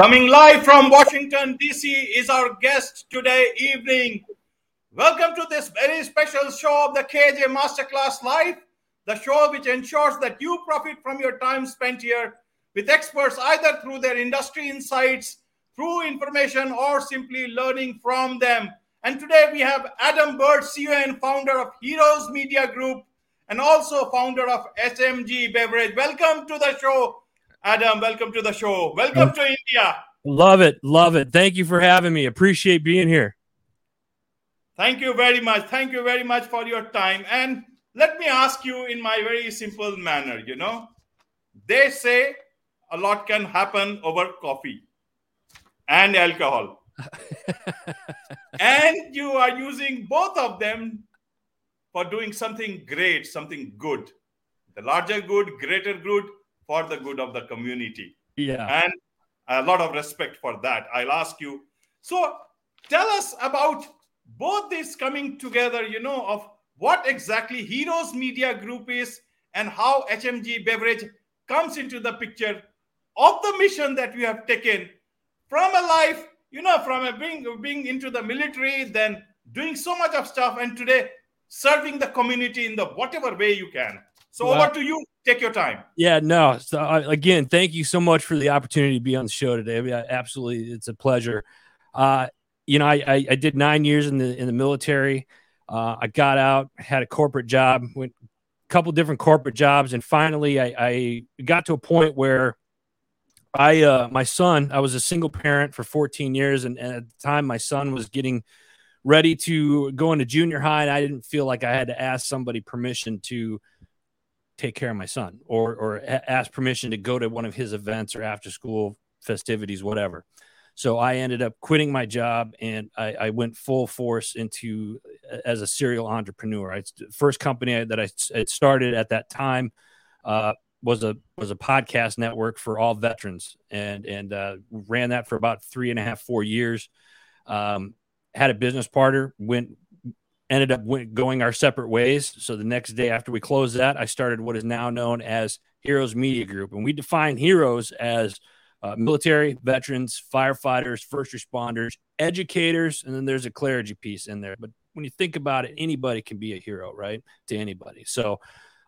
Coming live from Washington, D.C., is our guest today evening. Welcome to this very special show of the KJ Masterclass Live, the show which ensures that you profit from your time spent here with experts either through their industry insights, through information, or simply learning from them. And today we have Adam Bird, CEO and founder of Heroes Media Group, and also founder of HMG Beverage. Welcome to the show, Adam, welcome to the show. Welcome to India. Love it. Love it. Thank you for having me. Appreciate being here. Thank you very much. Thank you very much for your time. And let me ask you in my very simple manner, you know, they say a lot can happen over coffee and alcohol. and you are using both of them for doing something great, something good. The larger good, greater good, for the good of the community. Yeah. And a lot of respect for that. I'll ask you. So tell us about both these coming together, you know, of what exactly Heroes Media Group is and how HMG Beverage comes into the picture of the mission that you have taken from a life, you know, from a being being into the military, then doing so much of stuff, and today serving the community in the whatever way you can. So well, over to you. Take your time. Yeah, no. So uh, again, thank you so much for the opportunity to be on the show today. I mean, absolutely, it's a pleasure. Uh, you know, I, I, I, did nine years in the in the military. Uh, I got out, had a corporate job, went a couple different corporate jobs, and finally, I, I got to a point where I uh, my son. I was a single parent for 14 years, and, and at the time, my son was getting ready to go into junior high, and I didn't feel like I had to ask somebody permission to take care of my son or or ask permission to go to one of his events or after school festivities, whatever. So I ended up quitting my job and I, I went full force into as a serial entrepreneur. I, first company that I started at that time uh, was a was a podcast network for all veterans and and uh, ran that for about three and a half four years. Um, had a business partner went ended up going our separate ways. So the next day after we closed that, I started what is now known as Heroes Media Group. And we define heroes as uh, military, veterans, firefighters, first responders, educators, and then there's a clergy piece in there. But when you think about it, anybody can be a hero, right? To anybody. So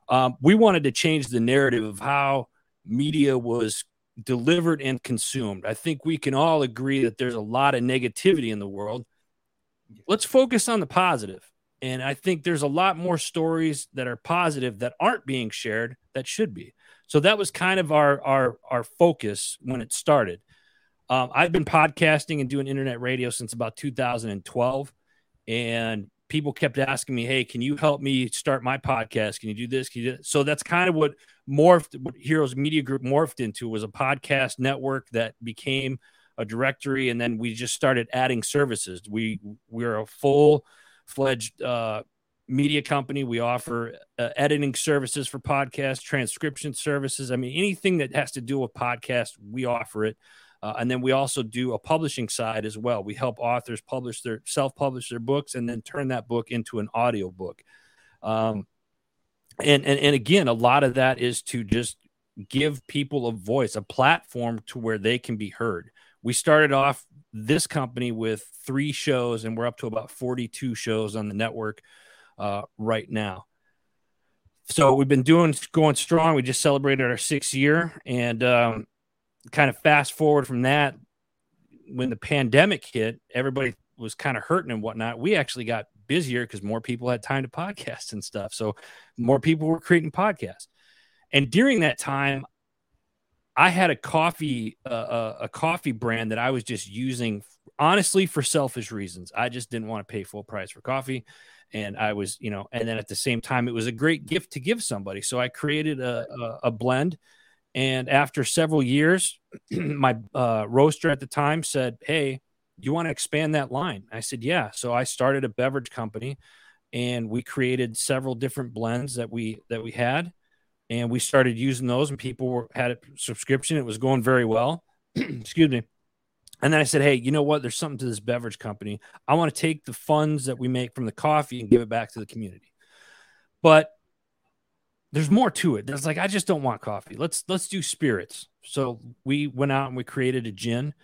um, we wanted to change the narrative of how media was delivered and consumed. I think we can all agree that there's a lot of negativity in the world. Let's focus on the positive. And I think there's a lot more stories that are positive that aren't being shared that should be. So that was kind of our our our focus when it started. Um, I've been podcasting and doing internet radio since about 2012, and people kept asking me, "Hey, can you help me start my podcast? Can you do this? Can you So that's kind of what morphed, what Heroes Media Group morphed into was a podcast network that became a directory, and then we just started adding services. We we're a full fledged uh, media company. We offer uh, editing services for podcasts, transcription services. I mean, anything that has to do with podcast, we offer it. Uh, and then we also do a publishing side as well. We help authors publish their self-publish their books and then turn that book into an audio book. Um, and, and and again, a lot of that is to just give people a voice, a platform to where they can be heard. We started off this company with three shows, and we're up to about 42 shows on the network uh, right now. So we've been doing going strong. We just celebrated our sixth year, and um, kind of fast forward from that, when the pandemic hit, everybody was kind of hurting and whatnot. We actually got busier because more people had time to podcast and stuff. So more people were creating podcasts. And during that time, I had a coffee uh, uh, a coffee brand that I was just using honestly for selfish reasons. I just didn't want to pay full price for coffee and I was, you know, and then at the same time it was a great gift to give somebody. So I created a a, a blend and after several years my uh, roaster at the time said, "Hey, you want to expand that line?" I said, "Yeah." So I started a beverage company and we created several different blends that we that we had and we started using those and people were, had a subscription it was going very well excuse me and then i said hey you know what there's something to this beverage company i want to take the funds that we make from the coffee and give it back to the community but there's more to it. There's like I just don't want coffee. Let's let's do spirits. So we went out and we created a gin,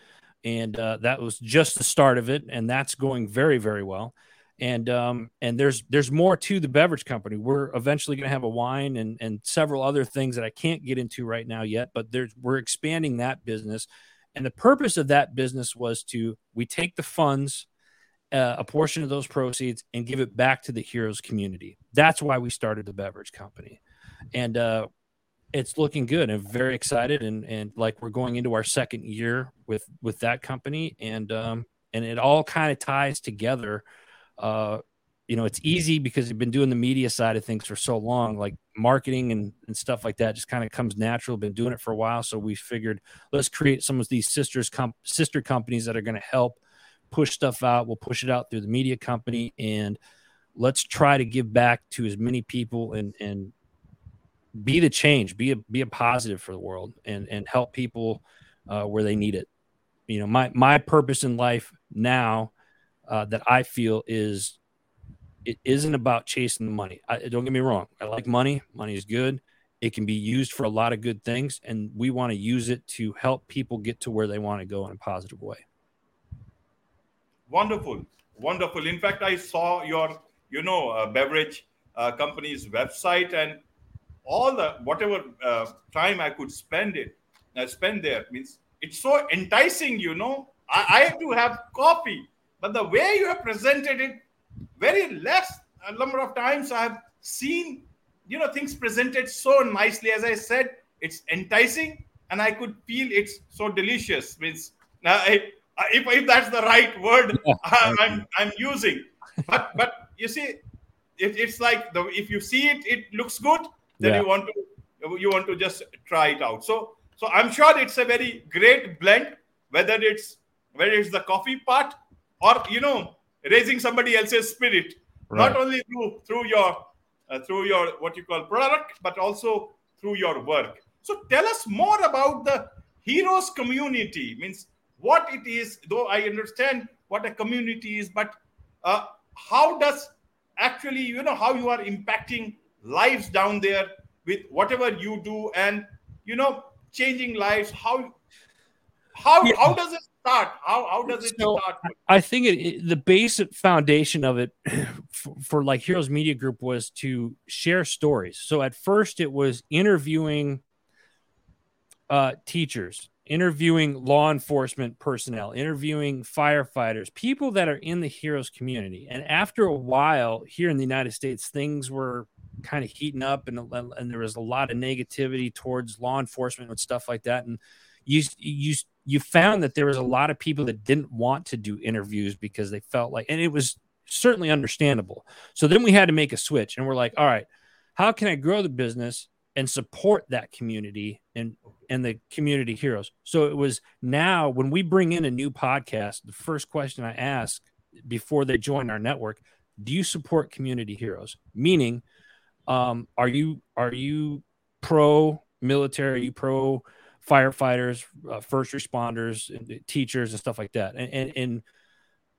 and uh, that was just the start of it, and that's going very very well. And um and there's there's more to the beverage company. We're eventually going to have a wine and and several other things that I can't get into right now yet, but there's we're expanding that business. And the purpose of that business was to we take the funds uh, a portion of those proceeds and give it back to the heroes community. That's why we started the beverage company and uh, it's looking good. I'm very excited, and and like we're going into our second year with with that company, and um, and it all kind of ties together. Uh, you know, it's easy because you've been doing the media side of things for so long, like marketing and, and stuff like that just kind of comes natural. Been doing it for a while. So we figured let's create some of these sisters comp- sister companies that are going to help push stuff out. We'll push it out through the media company and let's try to give back to as many people and, and be the change, be a be a positive for the world, and and help people uh, where they need it. You know, my my purpose in life now uh, that I feel is it isn't about chasing the money. I, don't get me wrong. I like money. Money is good. It can be used for a lot of good things, and we want to use it to help people get to where they want to go in a positive way. Wonderful, wonderful. In fact, I saw your, you know, uh, beverage uh, company's website, and all the whatever uh, time I could spend it, uh, spend there means it's so enticing. You know, I, I, have to have coffee, but the way you have presented it, very less a number of times I have seen, you know, things presented so nicely. As I said, it's enticing, and I could feel it's so delicious. Means uh, if, if that's the right word I'm, I'm using, but but you see, it, it's like the if you see it, it looks good then yeah. you want to you want to just try it out so so i'm sure it's a very great blend whether it's whether it's the coffee part or you know raising somebody else's spirit right. not only through through your uh, through your what you call product but also through your work so tell us more about the heroes community means what it is though i understand what a community is but uh, how does actually you know how you are impacting lives down there with whatever you do and you know changing lives how how yeah. how does it start how how does it so start? I think it, it, the basic foundation of it for, for like heroes media group was to share stories. So at first it was interviewing uh, teachers interviewing law enforcement personnel, interviewing firefighters, people that are in the heroes community. And after a while here in the United States, things were kind of heating up and, and there was a lot of negativity towards law enforcement and stuff like that. And you you you found that there was a lot of people that didn't want to do interviews because they felt like and it was certainly understandable. So then we had to make a switch and we're like all right how can i grow the business and support that community and and the community heroes? So it was now when we bring in a new podcast the first question i ask before they join our network do you support community heroes? Meaning um, are you are you pro military? Are you pro firefighters, uh, first responders, and teachers, and stuff like that? And, and, and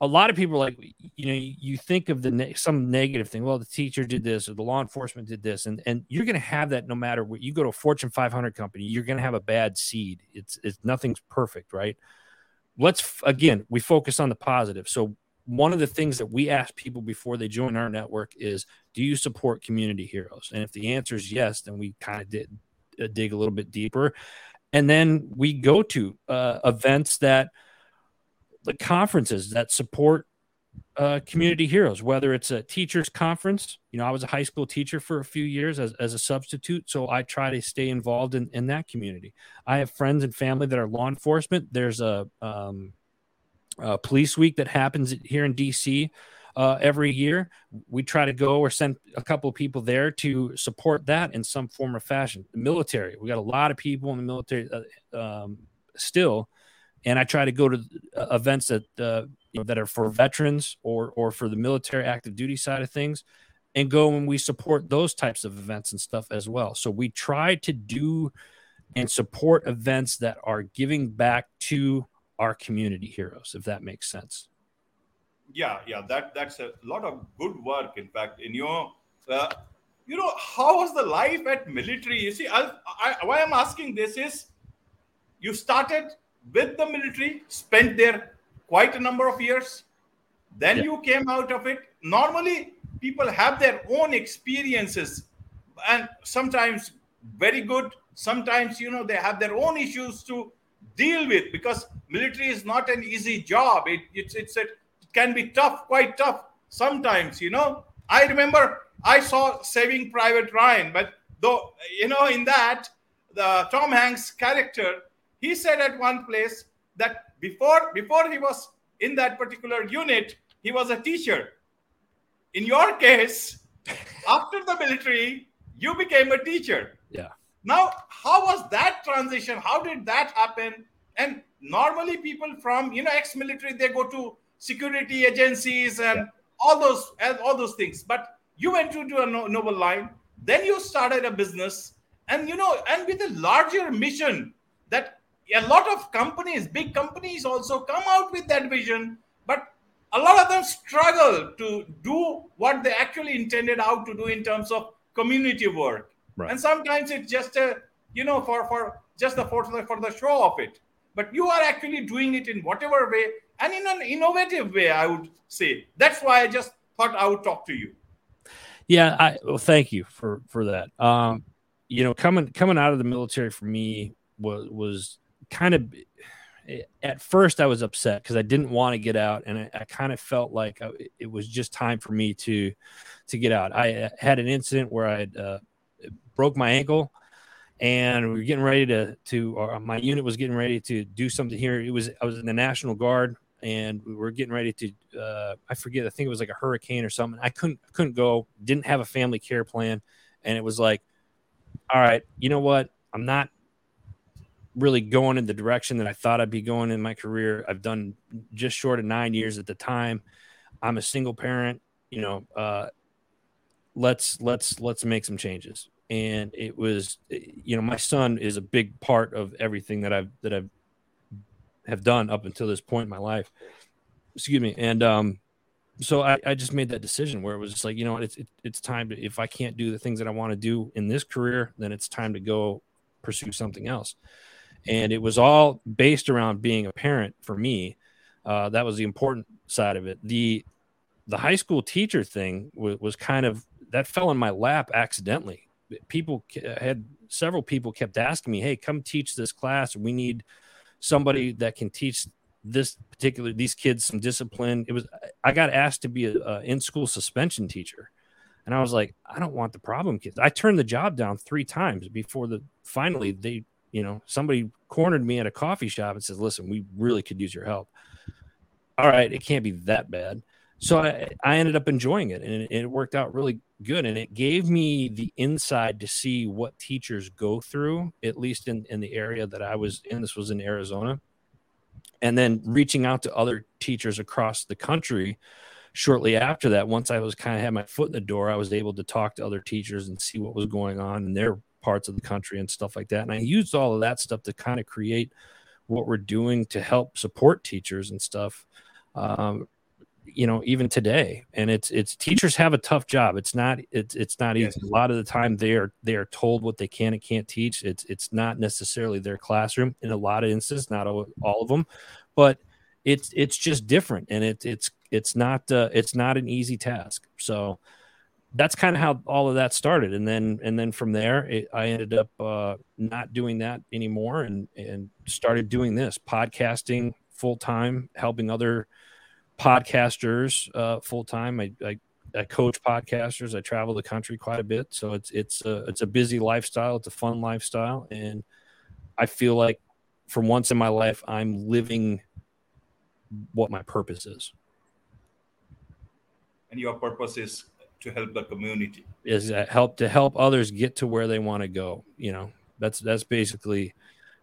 a lot of people are like, you know, you think of the ne- some negative thing. Well, the teacher did this, or the law enforcement did this, and and you're going to have that no matter what. You go to a Fortune 500 company, you're going to have a bad seed. It's it's nothing's perfect, right? Let's again, we focus on the positive. So one of the things that we ask people before they join our network is do you support community heroes and if the answer is yes then we kind of did uh, dig a little bit deeper and then we go to uh, events that the conferences that support uh, community heroes whether it's a teachers conference you know i was a high school teacher for a few years as, as a substitute so i try to stay involved in, in that community. I have friends and family that are law enforcement. There's a um, uh, police week that happens here in DC uh, every year. We try to go or send a couple of people there to support that in some form or fashion. The military, we got a lot of people in the military uh, um, still, and I try to go to uh, events that uh, you know, that are for veterans or or for the military active duty side of things. And go and we support those types of events and stuff as well. So we try to do and support events that are giving back to our community heroes, if that makes sense. Yeah, yeah, that that's a lot of good work. In fact, in your uh, you know, how was the life at military? You see, I, I, why I'm asking this is, you started with the military, spent there quite a number of years, then yeah. you came out of it. Normally, people have their own experiences, and sometimes very good. Sometimes, you know, they have their own issues to deal with because military is not an easy job. It, it's it's a, can be tough, quite tough sometimes. You know, I remember I saw Saving Private Ryan, but though you know in that the Tom Hanks character, he said at one place that before before he was in that particular unit, he was a teacher. In your case, after the military, you became a teacher. Yeah. Now, how was that transition? How did that happen? And normally, people from you know ex-military they go to security agencies and yeah. all those and all those things. But you went to do a noble line, then you started a business, and you know, and with a larger mission that a lot of companies, big companies, also come out with that vision, but a lot of them struggle to do what they actually intended out to do in terms of community work Right. And sometimes it's just a, you know, for for just the for the, for the show of it. But you are actually doing it in whatever way and in an innovative way, I would say. That's why I just thought I would talk to you. Yeah, I well, thank you for for that. Um, you know, coming coming out of the military for me was was kind of at first I was upset because I didn't want to get out, and I, I kind of felt like I, it was just time for me to to get out. I had an incident where I uh, broke my ankle and we were getting ready to to uh, my unit was getting ready to do something here it was i was in the national guard and we were getting ready to uh, i forget i think it was like a hurricane or something. I couldn't couldn't go didn't have a family care plan and it was like all right you know what? I'm not really going in the direction that i thought i'd be going in my career. I've done just short of nine years at the time. I'm a single parent you know uh, let's let's let's make some changes. And it was you know my son is a big part of everything that I've that I've have done up until this point in my life. Excuse me, and um, so I, I just made that decision where it was just like you know it's it, it's time to if I can't do the things that I want to do in this career, then it's time to go pursue something else. And it was all based around being a parent for me. Uh, that was the important side of it. The the high school teacher thing was, was kind of that fell in my lap accidentally people had several people kept asking me, "Hey, come teach this class. We need somebody that can teach this particular these kids some discipline." It was I got asked to be a, a in school suspension teacher, and I was like, "I don't want the problem kids." I turned the job down three times before the finally they you know somebody cornered me at a coffee shop and says, "Listen, we really could use your help." All right, it can't be that bad. So I, I ended up enjoying it and it, it worked out really good. And it gave me the inside to see what teachers go through, at least in, in the area that I was in. This was in Arizona. And then reaching out to other teachers across the country shortly after that, once I was kind of had my foot in the door, I was able to talk to other teachers and see what was going on in their parts of the country and stuff like that. And I used all of that stuff to kind of create what we're doing to help support teachers and stuff. Um, you know even today and it's it's teachers have a tough job. It's not it's it's not yes. easy a lot of the time they are they are told what they can and can't teach. It's it's not necessarily their classroom in a lot of instances not all, all of them but it's it's just different and it, it's it's not uh, it's not an easy task. So that's kind of how all of that started and then and then from there it, i ended up uh, not doing that anymore and and started doing this podcasting full time helping other podcasters uh, full time. I, I, I coach podcasters. I travel the country quite a bit, so it's it's a it's a busy lifestyle. It's a fun lifestyle, and I feel like for once in my life, I'm living what my purpose is. And your purpose is to help the community. Is that help to help others get to where they want to go? You know, that's that's basically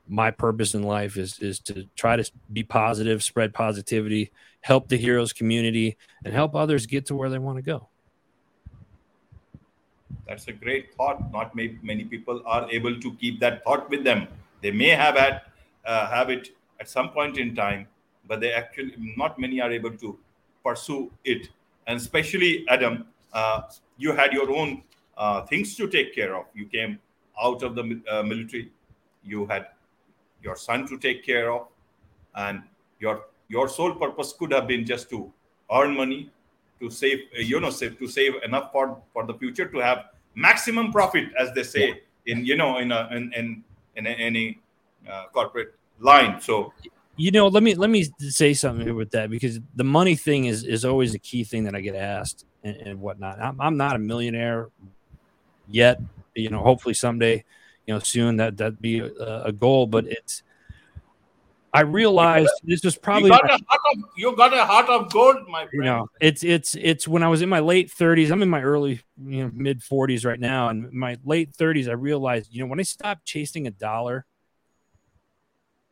my purpose in life is is to try to be positive, spread positivity, help the heroes community, and help others get to where they want to go. That's a great thought. Not many people are able to keep that thought with them. They may have had uh, have it at some point in time, but they actually not many are able to pursue it. And especially Adam, uh, you had your own uh, things to take care of. You came out of the uh, military, you had your son to take care of, and your your sole purpose could have been just to earn money, to save, uh, you know, save, to save enough for for the future to have maximum profit, as they say in you know in a in in, in any uh, corporate line. So you know let me let me say something here with that because the money thing is is always a key thing that i get asked and, and whatnot I'm, I'm, not a millionaire yet you know hopefully someday you know soon that that'd be a, a goal but it's i realized this was probably you got, my, of, you got, a heart of gold my friend you know it's it's it's when i was in my late 30s i'm in my early you know mid 40s right now and my late 30s i realized you know when i stopped chasing a dollar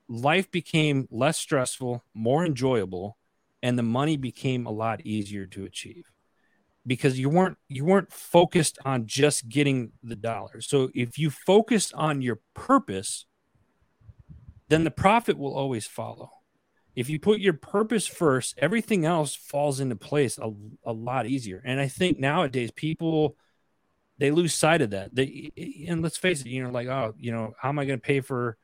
life became less stressful, more enjoyable, and the money became a lot easier to achieve because you weren't you weren't focused on just getting the dollars. So if you focused on your purpose, then the profit will always follow. If you put your purpose first, everything else falls into place a, a lot easier. And I think nowadays people they lose sight of that. They and let's face it, you know, like oh, you know, how am I going to pay for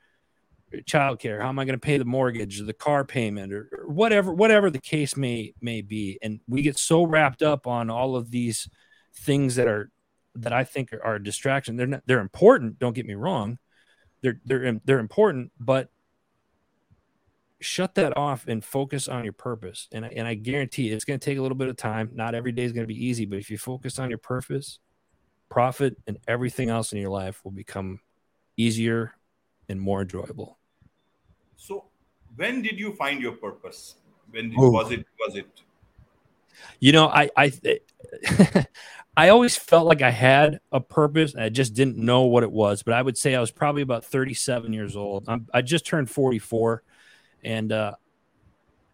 childcare how am i going to pay the mortgage or the car payment or, or, whatever whatever the case may may be and we get so wrapped up on all of these things that are that i think are, are a distraction they're not they're important don't get me wrong they're they're they're important but shut that off and focus on your purpose and, and i guarantee it's going to take a little bit of time not every day is going to be easy but if you focus on your purpose profit and everything else in your life will become easier and more enjoyable so, when did you find your purpose? When did, was it? Was it? You know, I I eh, I always felt like I had a purpose. I just didn't know what it was. But I would say I was probably about 37 years old. I'm, i just turned 44, and uh,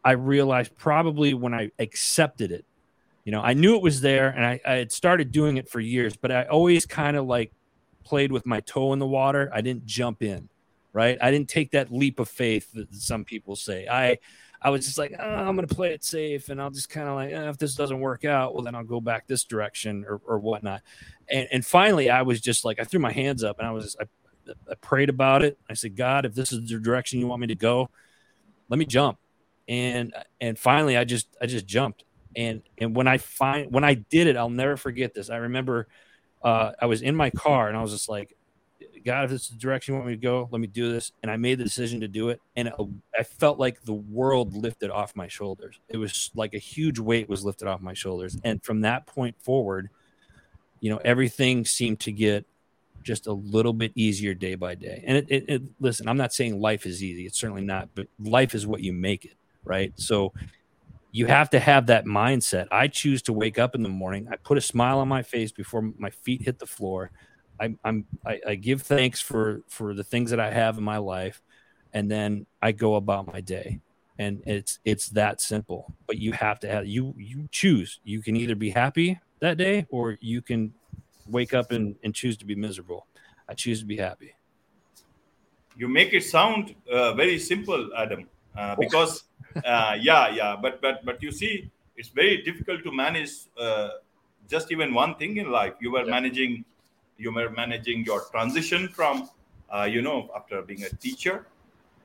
I realized probably when I accepted it. You know, I knew it was there, and I, I had started doing it for years. But I always kind of like played with my toe in the water. I didn't jump in right? I didn't take that leap of faith that some people say. I I was just like, oh, I'm going to play it safe, and I'll just kind of like, eh, if this doesn't work out, well, then I'll go back this direction or, or whatnot. And, and finally, I was just like, I threw my hands up and I was, I, I prayed about it. I said, God, if this is the direction you want me to go, let me jump. And and finally, I just I just jumped. And and when I find when I did it, I'll never forget this. I remember uh, I was in my car and I was just like, God, if this is the direction you want me to go, let me do this. And I made the decision to do it. And I felt like the world lifted off my shoulders. It was like a huge weight was lifted off my shoulders. And from that point forward, you know, everything seemed to get just a little bit easier day by day. And it, it, it listen, I'm not saying life is easy. It's certainly not, but life is what you make it, right? So you have to have that mindset. I choose to wake up in the morning. I put a smile on my face before my feet hit the floor. I, I'm I, I give thanks for for the things that I have in my life, and then I go about my day, and it's it's that simple. But you have to have you you choose. You can either be happy that day, or you can wake up and, and choose to be miserable. I choose to be happy. You make it sound uh, very simple, Adam, uh, because uh, yeah, yeah, but but but you see, it's very difficult to manage uh, just even one thing in life. You were yeah. managing you were managing your transition from uh, you know after being a teacher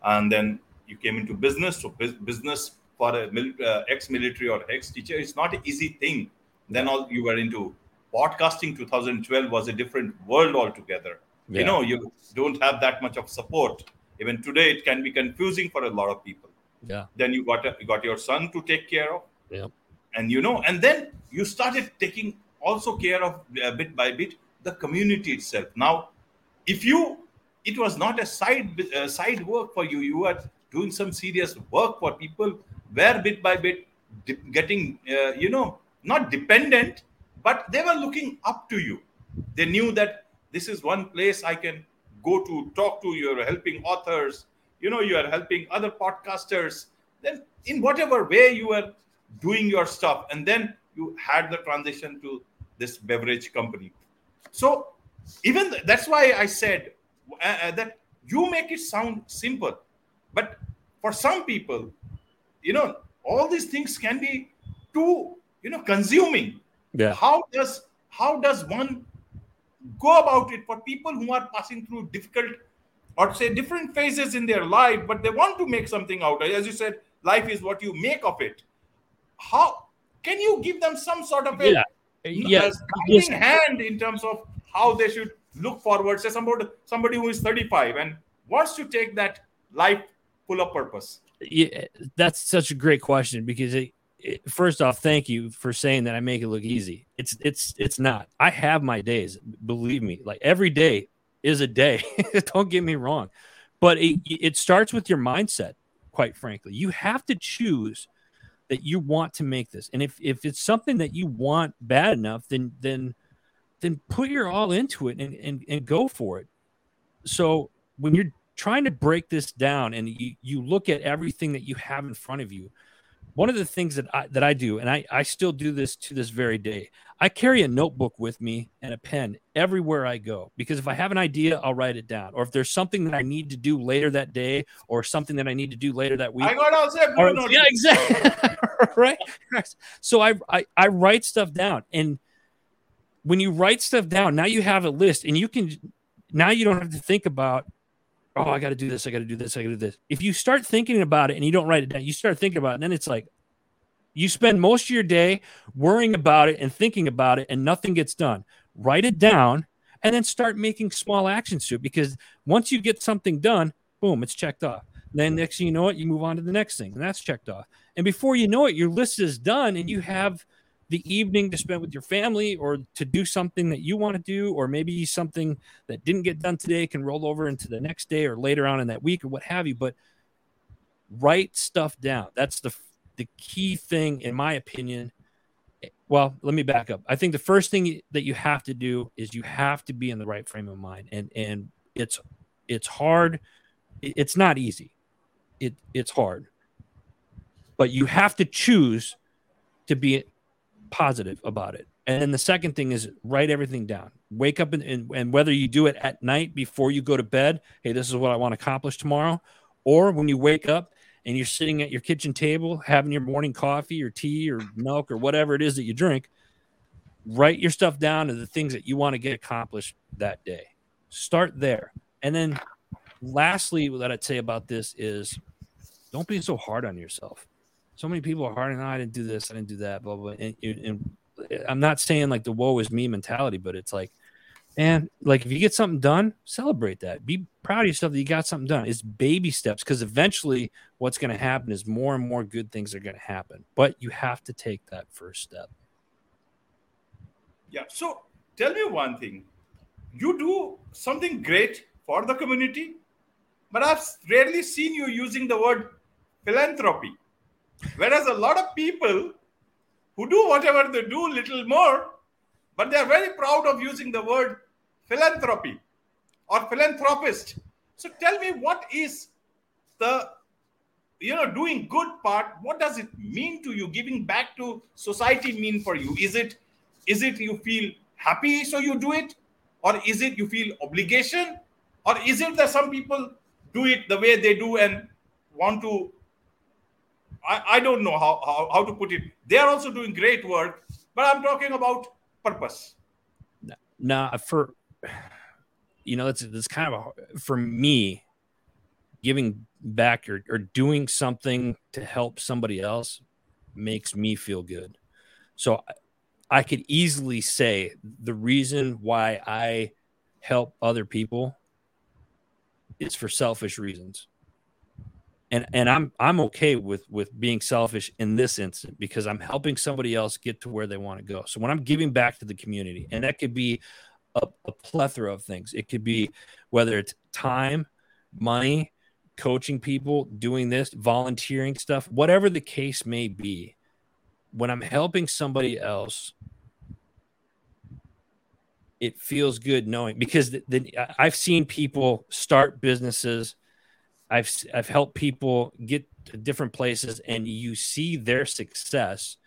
and then you came into business so business for a uh, ex-military or ex-teacher is not an easy thing then all you were into podcasting 2012 was a different world altogether yeah. you know you don't have that much of support even today it can be confusing for a lot of people yeah then you got a, you got your son to take care of yeah and you know and then you started taking also care of uh, bit by bit the community itself. Now, if you, it was not a side uh, side work for you. You were doing some serious work for people. Where bit by bit getting, uh, you know, not dependent, but they were looking up to you. They knew that this is one place I can go to talk to. You're helping authors. You know, you are helping other podcasters. Then, in whatever way you were doing your stuff, and then you had the transition to this beverage company so even th- that's why I said uh, uh, that you make it sound simple, but for some people, you know, all these things can be too, you know, consuming. Yeah. How does how does one go about it for people who are passing through difficult or say different phases in their life, but they want to make something out. As you said, life is what you make of it. How can you give them some sort of a Yeah. Yeah. guiding hand in terms of how they should look forward? Say somebody somebody who is 35 and wants to take that life full of purpose. yeah, that's such a great question because it, first off, thank you for saying that I make it look easy. It's it's it's not. I have my days. Believe me, like every day is a day. Don't get me wrong, but it it starts with your mindset. Quite frankly, you have to choose that you want to make this, and if if it's something that you want bad enough, then then then put your all into it and and, and go for it. So when you're trying to break this down and you, you look at everything that you have in front of you one of the things that I, that I do and I, I still do this to this very day i carry a notebook with me and a pen everywhere i go because if i have an idea i'll write it down. Or if there's something that i need to do later that day or something that i need to do later that week I got also a or- blue yeah exactly. Right? So I, I i write stuff down. And when you write stuff down now you have a list and you can now you don't have to think about oh i got to do this i got to do this i got to do this. If you start thinking about it and you don't write it down you start thinking about it and then it's like you spend most of your day worrying about it and thinking about it and nothing gets done. Write it down and then start making small actions to it because once you get something done boom it's checked off. Then next thing you know it you move on to the next thing and that's checked off. And before you know it your list is done and you have the evening to spend with your family or to do something that you want to do or maybe something that didn't get done today can roll over into the next day or later on in that week or what have you but write stuff down. That's the the key thing in my opinion. Well let me back up. I think the first thing that you have to do is you have to be in the right frame of mind and and it's it's hard. It's not easy. It it's hard. But you have to choose to be positive about it. And then the second thing is write everything down. Wake up and, and, and whether you do it at night before you go to bed hey this is what i want to accomplish tomorrow or when you wake up and you're sitting at your kitchen table having your morning coffee or tea or milk or whatever it is that you drink write your stuff down to the things that you want to get accomplished that day. Start there. And then lastly what i'd say about this is don't be so hard on yourself so many people are hard on i didn't do this i didn't do that blah blah and, and i'm not saying like the woe is me mentality but it's like and like if you get something done celebrate that be proud of yourself that you got something done it's baby steps because eventually what's going to happen is more and more good things are going to happen but you have to take that first step Yeah. So tell me one thing. You do something great for the community, but I've rarely seen you using the word philanthropy. Whereas a lot of people who do whatever they do, little more, but they're very proud of using the word philanthropy or philanthropist. So tell me what is the you know doing good part? What does it mean to you? Giving back to society mean for you? Is it is it you feel happy so you do it? Or is it you feel obligation? Or is it that some people do it the way they do and want to i, I don't know how, how, how to put it they are also doing great work but i'm talking about purpose Nah, for you know, that's that's kind of a, for me giving back or, or doing something to help somebody else makes me feel good. So I could easily say the reason why I help other people is for selfish reasons. And and I'm I'm okay with with being selfish in this instant because I'm helping somebody else get to where they want to go. So when I'm giving back to the community, and that could be a, a plethora of things. It could be whether it's time, money, coaching people, doing this, volunteering stuff, whatever the case may be. When I'm helping somebody else, it feels good knowing because the, I've seen people start businesses. I've I've helped people get to different places, and you see their success,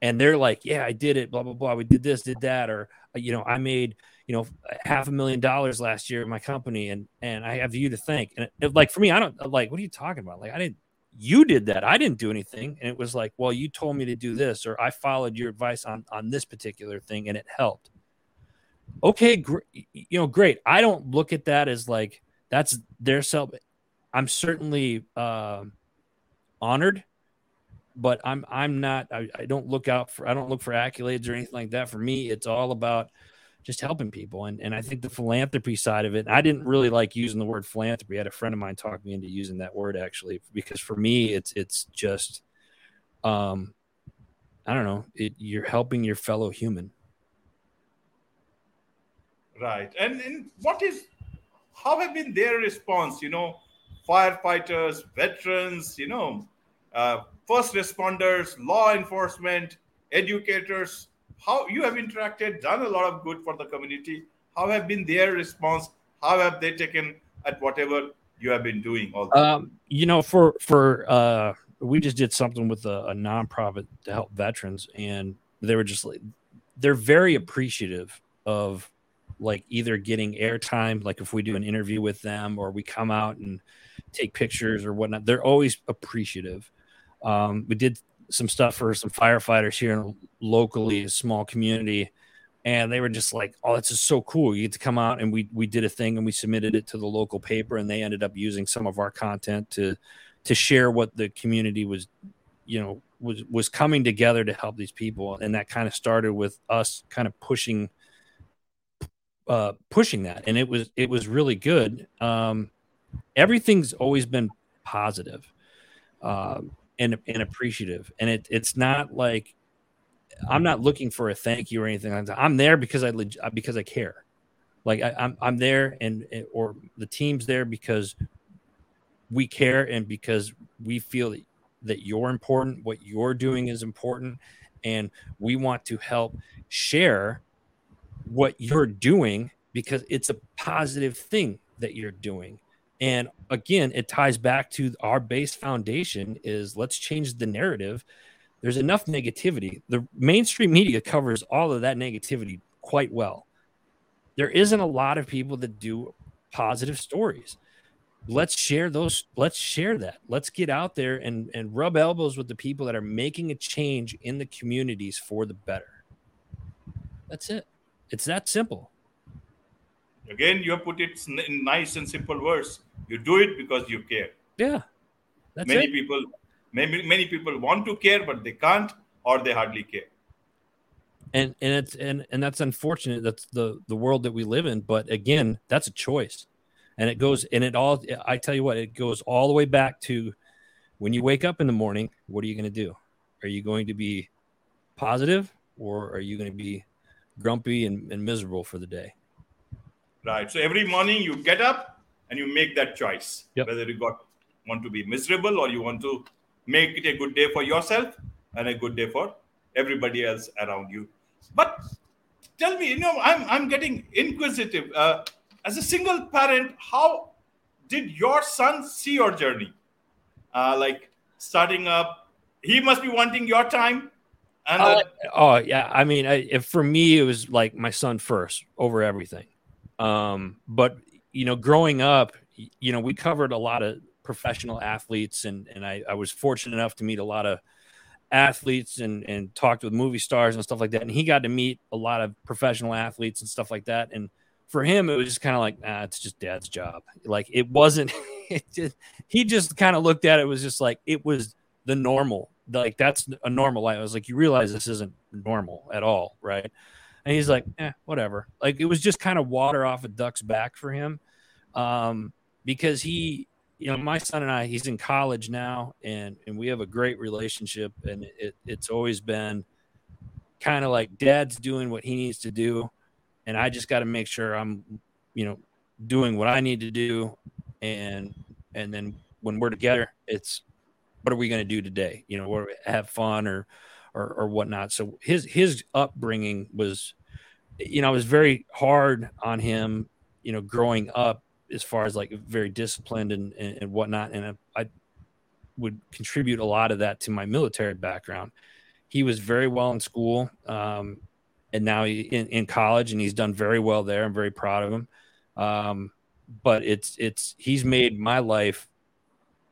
and they're like, "Yeah, I did it." Blah blah blah. We did this, did that, or uh, you know, I made you know half a million dollars last year in my company, and and I have you to thank. And it, like for me, I don't like. What are you talking about? Like I didn't. You did that. I didn't do anything, and it was like, well, you told me to do this, or I followed your advice on on this particular thing, and it helped okay, gr- you know, great. I don't look at that as like that's their self. I'm certainly uh, honored, but I'm I'm not. I, I don't look out for. I don't look for accolades or anything like that. For me, it's all about just helping people. And and I think the philanthropy side of it, I didn't really like using the word philanthropy. I had a friend of mine talk me into using that word actually, because for me, it's it's just, um, I don't know, it, you're helping your fellow human. Right. And, and what is, how have been their response? You know, firefighters, veterans, you know, uh, first responders, law enforcement, educators, how you have interacted, done a lot of good for the community. How have been their response? How have they taken at whatever you have been doing? All um, you know, for for uh, we just did something with a, a nonprofit to help veterans, and they were just like they're very appreciative of like either getting airtime, like if we do an interview with them or we come out and take pictures or whatnot. They're always appreciative. Um, we did some stuff for some firefighters here in locally, a small community, and they were just like, "Oh, that's just so cool! You get to come out and we we did a thing and we submitted it to the local paper, and they ended up using some of our content to to share what the community was, you know, was was coming together to help these people, and that kind of started with us kind of pushing." Uh, pushing that and it was it was really good um, everything's always been positive. Um, and and appreciative. And it it's not like I'm not looking for a thank you or anything like that. I'm there because I leg- because I care. Like I, am I'm, I'm there and or the team's there because we care and because we feel that you're important, what you're doing is important, and we want to help share what you're doing because it's a positive thing that you're doing and again, it ties back to our base foundation is let's change the narrative. There's enough negativity. The mainstream media covers all of that negativity quite well. There isn't a lot of people that do positive stories. Let's share those. Let's share that. Let's get out there and, and rub elbows with the people that are making a change in the communities for the better. That's it. It's that simple. Again, you have put it in nice and simple words. You do it because you care. Yeah. many it. people many, many people want to care, but they can't or they hardly care. And and it's and and that's unfortunate. That's the the world that we live in. But again, that's a choice. And it goes and it all I tell you what, it goes all the way back to when you wake up in the morning, what are you going to do? Are you going to be positive or are you going to be grumpy and, and miserable for the day? Right. So every morning you get up and you make that choice yep. whether you got want to be miserable or you want to make it a good day for yourself and a good day for everybody else around you. But tell me, you know, I'm I'm getting inquisitive. Uh, as a single parent, how did your son see your journey? Uh, like starting up, he must be wanting your time. And uh, oh yeah, I mean, I, if for me it was like my son first over everything. Um, but you know, growing up, you know, we covered a lot of professional athletes, and and I, I was fortunate enough to meet a lot of athletes and and talked with movie stars and stuff like that. And he got to meet a lot of professional athletes and stuff like that. And for him, it was just kind of like, nah, it's just dad's job. Like it wasn't. It just, he just kind of looked at it. Was just like it was the normal. Like that's a normal life. I was like, you realize this isn't normal at all, right? And he's like, eh, whatever. Like it was just kind of water off a duck's back for him. Um, because he, you know, my son and I, he's in college now and, and we have a great relationship and it, it's always been kind of like dad's doing what he needs to do. And I just got to make sure I'm, you know, doing what I need to do. And, and then when we're together, it's, what are we going to do today? You know, or have fun or, or, or whatnot. So his, his upbringing was, you know, was very hard on him, you know, growing up as far as like very disciplined and, and, and whatnot. And I, would contribute a lot of that to my military background. He was very well in school. Um, and now he in, in college and he's done very well there. I'm very proud of him. Um, but it's, it's, he's made my life.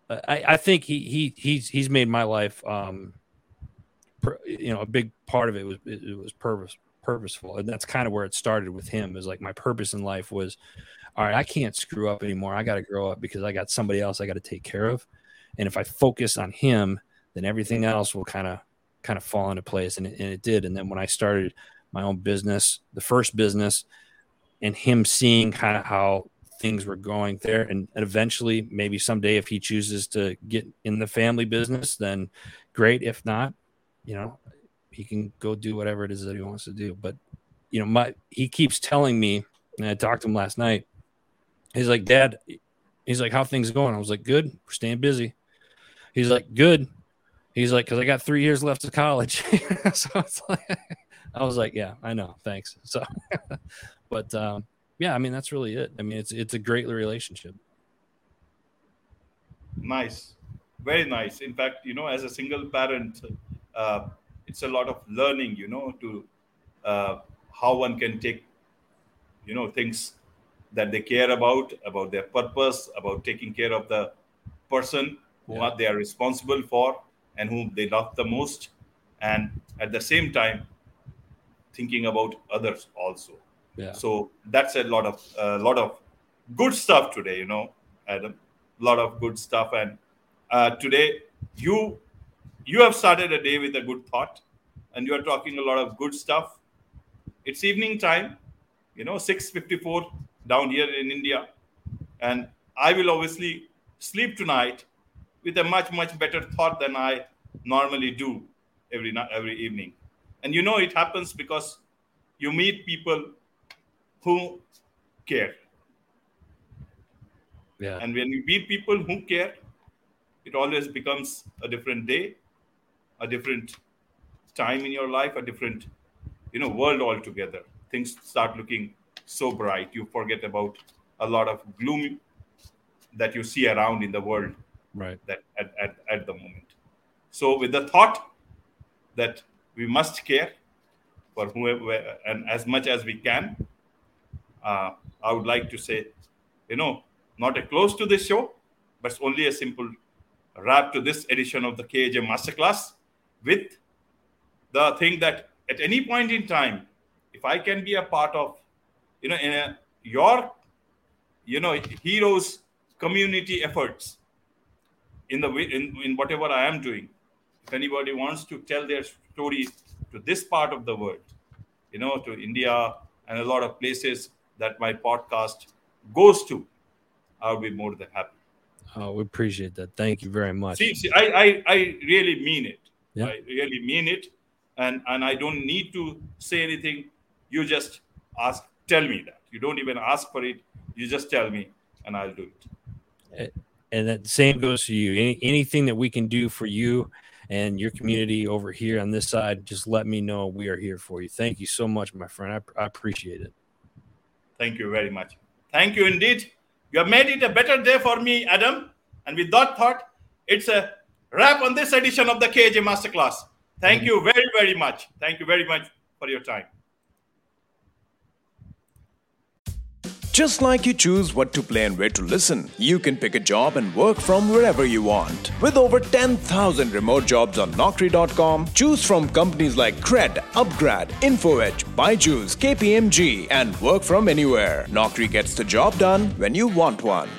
I, I think he, he, he's, he's made my life, um, you know, a big part of it was, it was purpose, purposeful. And that's kind of where it started with him is like my purpose in life was, all right, I can't screw up anymore. I got to grow up because I got somebody else I got to take care of. And if I focus on him, then everything else will kind of kind of fall into place. And it, and it did. And then when I started my own business, the first business, and him seeing kind of how things were going there and, and, eventually maybe someday if he chooses to get in the family business then great if not you know he can go do whatever it is that he wants to do. But you know my he keeps telling me and i talked to him last night he's like dad he's like how things going? I was like good. We're staying busy. He's like good. He's like because i got three years left of college. So it's like i was like yeah i know. Thanks. So but um yeah, I mean that's really it. I mean it's it's a great relationship. Nice, very nice. In fact, you know, as a single parent, uh, it's a lot of learning. You know, to uh, how one can take, you know, things that they care about, about their purpose, about taking care of the person who yeah. are, they are responsible for and whom they love the most, and at the same time, thinking about others also yeah. So that's a lot of a lot of good stuff today, you know, Adam. A lot of good stuff, and uh, today you you have started a day with a good thought, and you are talking a lot of good stuff. It's evening time, you know, six fifty four down here in India, and I will obviously sleep tonight with a much much better thought than I normally do every night every evening. And you know it happens because you meet people who care. Yeah. And when you meet people who care, it always becomes a different day, a different time in your life, a different, you know, world altogether. Things start looking so bright. You forget about a lot of gloom that you see around in the world right that at, at, at the moment. So with the thought that we must care for whoever and as much as we can uh, I would like to say, you know, not a close to this show, but it's only a simple wrap to this edition of the KJ Masterclass with the thing that at any point in time, if I can be a part of, you know, in a, your, you know, heroes community efforts in the in, in whatever I am doing, if anybody wants to tell their story to this part of the world, you know, to India and a lot of places that my podcast goes to, I'll be more than happy. Oh, we appreciate that. Thank you very much. See, see I, I, I really mean it. Yeah. I really mean it. And, and I don't need to say anything. You just ask, tell me that. You don't even ask for it. You just tell me, and I'll do it. And that same goes to you. Any, anything that we can do for you and your community over here on this side, just let me know. We are here for you. Thank you so much, my friend. I, I appreciate it. Thank you very much. Thank you indeed. You have made it a better day for me, Adam. And with that thought, it's a wrap on this edition of the KJ Masterclass. Thank you very, very much. Thank you very much for your time. Just like you choose what to play and where to listen, you can pick a job and work from wherever you want. With over 10,000 remote jobs on Naukri.com, choose from companies like Cred, Upgrad, InfoEdge, Byju's, KPMG, and work from anywhere. Naukri gets the job done when you want one.